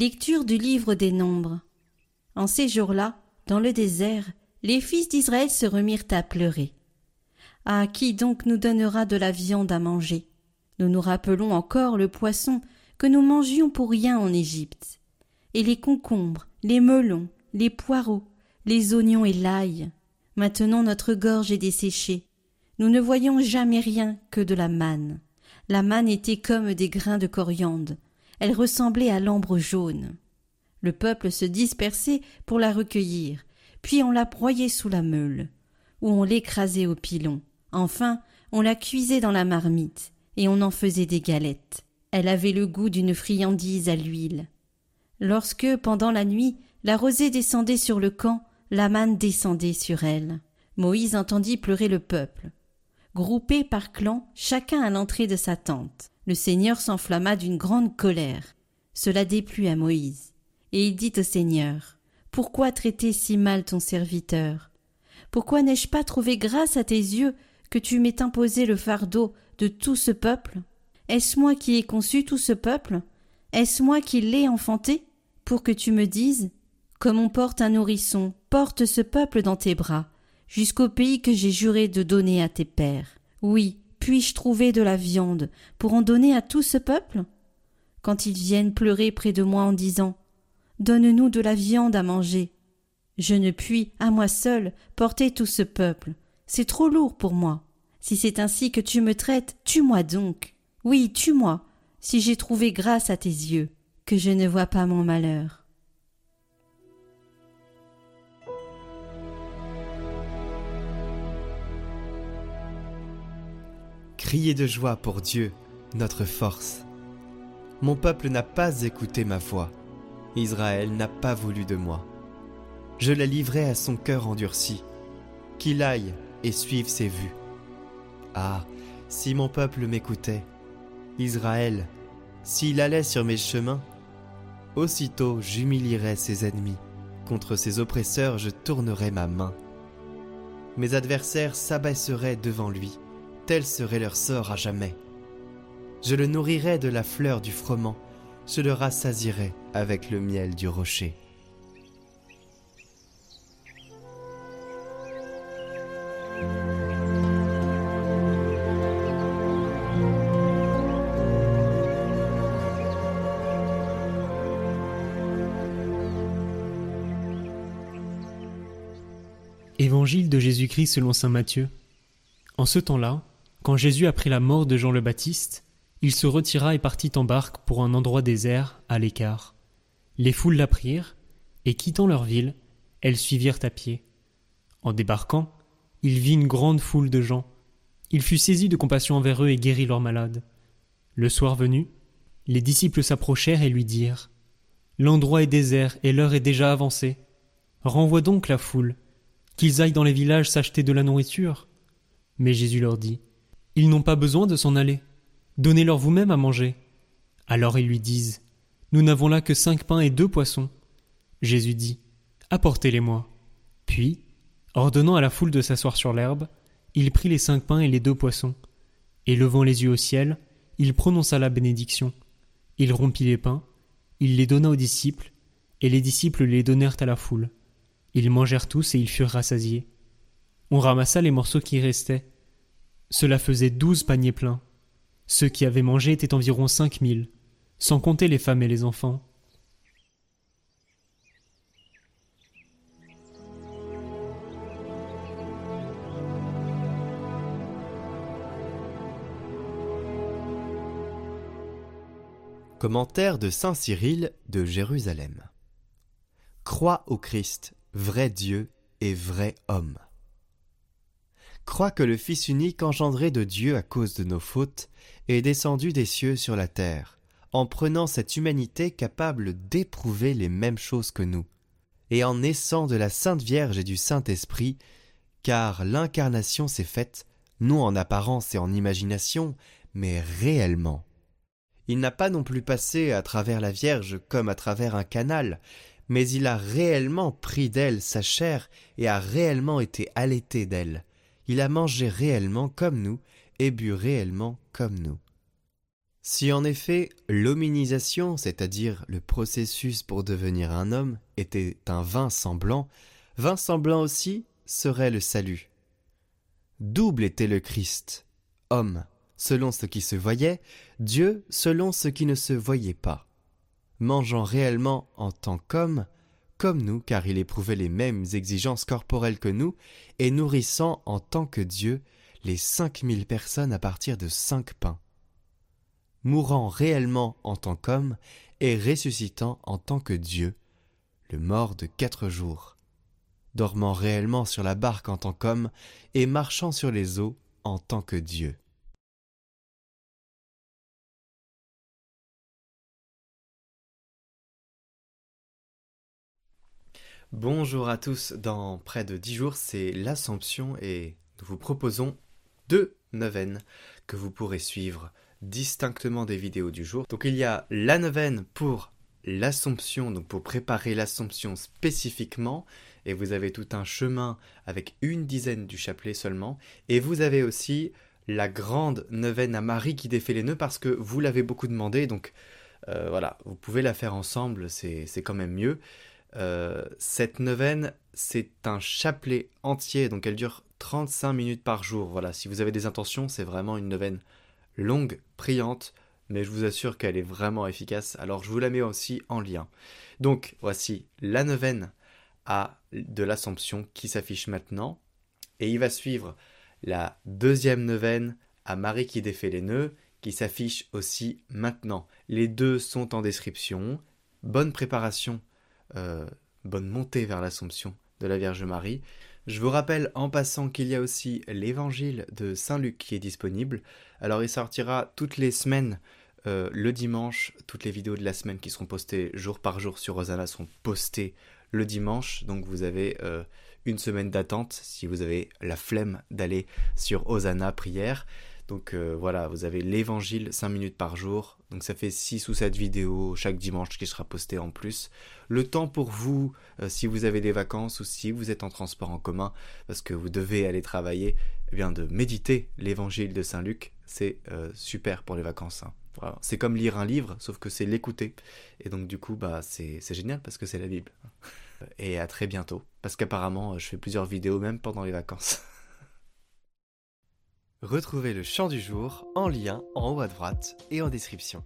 Lecture du livre des Nombres. En ces jours-là, dans le désert, les fils d'Israël se remirent à pleurer. Ah, qui donc nous donnera de la viande à manger? Nous nous rappelons encore le poisson que nous mangions pour rien en Égypte, et les concombres, les melons, les poireaux, les oignons et l'ail. Maintenant notre gorge est desséchée. Nous ne voyons jamais rien que de la manne. La manne était comme des grains de coriandre. Elle ressemblait à l'ambre jaune. Le peuple se dispersait pour la recueillir, puis on la broyait sous la meule, ou on l'écrasait au pilon. Enfin, on la cuisait dans la marmite, et on en faisait des galettes. Elle avait le goût d'une friandise à l'huile. Lorsque, pendant la nuit, la rosée descendait sur le camp, la manne descendait sur elle. Moïse entendit pleurer le peuple. Groupés par clans, chacun à l'entrée de sa tente, le Seigneur s'enflamma d'une grande colère. Cela déplut à Moïse. Et il dit au Seigneur, Pourquoi traiter si mal ton serviteur? Pourquoi n'ai-je pas trouvé grâce à tes yeux que tu m'aies imposé le fardeau de tout ce peuple? Est-ce moi qui ai conçu tout ce peuple? Est-ce moi qui l'ai enfanté? Pour que tu me dises Comme on porte un nourrisson, porte ce peuple dans tes bras, jusqu'au pays que j'ai juré de donner à tes pères. Oui, puis-je trouver de la viande pour en donner à tout ce peuple? Quand ils viennent pleurer près de moi en disant Donne-nous de la viande à manger. Je ne puis, à moi seul, porter tout ce peuple, c'est trop lourd pour moi. Si c'est ainsi que tu me traites, tue-moi donc. Oui, tue-moi, si j'ai trouvé grâce à tes yeux, que je ne vois pas mon malheur. Criez de joie pour Dieu, notre force. Mon peuple n'a pas écouté ma voix. Israël n'a pas voulu de moi. Je la livrai à son cœur endurci. Qu'il aille et suivre ses vues. Ah, si mon peuple m'écoutait, Israël, s'il allait sur mes chemins, aussitôt j'humilierais ses ennemis, contre ses oppresseurs je tournerais ma main. Mes adversaires s'abaisseraient devant lui, tel serait leur sort à jamais. Je le nourrirais de la fleur du froment, je le rassasirais avec le miel du rocher. Évangile de Jésus-Christ selon saint Matthieu. En ce temps-là, quand Jésus apprit la mort de Jean le Baptiste, il se retira et partit en barque pour un endroit désert, à l'écart. Les foules l'apprirent, et quittant leur ville, elles suivirent à pied. En débarquant, il vit une grande foule de gens. Il fut saisi de compassion envers eux et guérit leurs malades. Le soir venu, les disciples s'approchèrent et lui dirent L'endroit est désert et l'heure est déjà avancée. Renvoie donc la foule qu'ils aillent dans les villages s'acheter de la nourriture. Mais Jésus leur dit, Ils n'ont pas besoin de s'en aller. Donnez-leur vous-même à manger. Alors ils lui disent, Nous n'avons là que cinq pains et deux poissons. Jésus dit, Apportez-les-moi. Puis, ordonnant à la foule de s'asseoir sur l'herbe, il prit les cinq pains et les deux poissons, et levant les yeux au ciel, il prononça la bénédiction. Il rompit les pains, il les donna aux disciples, et les disciples les donnèrent à la foule. Ils mangèrent tous et ils furent rassasiés. On ramassa les morceaux qui restaient. Cela faisait douze paniers pleins. Ceux qui avaient mangé étaient environ cinq mille, sans compter les femmes et les enfants. Commentaire de Saint Cyril de Jérusalem. Crois au Christ, vrai Dieu et vrai homme. Crois que le Fils unique engendré de Dieu à cause de nos fautes est descendu des cieux sur la terre, en prenant cette humanité capable d'éprouver les mêmes choses que nous, et en naissant de la Sainte Vierge et du Saint-Esprit, car l'incarnation s'est faite, non en apparence et en imagination, mais réellement. Il n'a pas non plus passé à travers la Vierge comme à travers un canal, mais il a réellement pris d'elle sa chair et a réellement été allaité d'elle. Il a mangé réellement comme nous et bu réellement comme nous. Si en effet l'hominisation, c'est-à-dire le processus pour devenir un homme, était un vin semblant, vin semblant aussi serait le salut. Double était le Christ, homme selon ce qui se voyait, Dieu selon ce qui ne se voyait pas. Mangeant réellement en tant qu'homme, comme nous, car il éprouvait les mêmes exigences corporelles que nous, et nourrissant en tant que Dieu les cinq mille personnes à partir de cinq pains mourant réellement en tant qu'homme et ressuscitant en tant que Dieu, le mort de quatre jours, dormant réellement sur la barque en tant qu'homme et marchant sur les eaux en tant que Dieu. Bonjour à tous, dans près de dix jours c'est l'Assomption et nous vous proposons deux neuvaines que vous pourrez suivre distinctement des vidéos du jour. Donc il y a la neuvaine pour l'Assomption, donc pour préparer l'Assomption spécifiquement, et vous avez tout un chemin avec une dizaine du chapelet seulement, et vous avez aussi la grande neuvaine à Marie qui défait les nœuds parce que vous l'avez beaucoup demandé, donc euh, voilà, vous pouvez la faire ensemble, c'est quand même mieux. Euh, cette neuvaine, c'est un chapelet entier, donc elle dure 35 minutes par jour. Voilà, si vous avez des intentions, c'est vraiment une neuvaine longue, priante, mais je vous assure qu'elle est vraiment efficace. Alors je vous la mets aussi en lien. Donc voici la neuvaine à de l'Assomption qui s'affiche maintenant. Et il va suivre la deuxième neuvaine à Marie qui défait les nœuds qui s'affiche aussi maintenant. Les deux sont en description. Bonne préparation, euh, bonne montée vers l'Assomption de la Vierge Marie. Je vous rappelle en passant qu'il y a aussi l'évangile de Saint Luc qui est disponible. Alors il sortira toutes les semaines euh, le dimanche. Toutes les vidéos de la semaine qui seront postées jour par jour sur Rosanna seront postées le dimanche. Donc vous avez euh, une semaine d'attente si vous avez la flemme d'aller sur Hosanna prière. Donc euh, voilà, vous avez l'évangile 5 minutes par jour. Donc ça fait 6 ou 7 vidéos chaque dimanche qui sera posté en plus. Le temps pour vous, euh, si vous avez des vacances ou si vous êtes en transport en commun, parce que vous devez aller travailler, eh bien de méditer l'évangile de Saint Luc, c'est euh, super pour les vacances. Hein. C'est comme lire un livre, sauf que c'est l'écouter. Et donc du coup, bah, c'est génial parce que c'est la Bible. Et à très bientôt, parce qu'apparemment, je fais plusieurs vidéos même pendant les vacances. Retrouvez le chant du jour en lien en haut à droite et en description.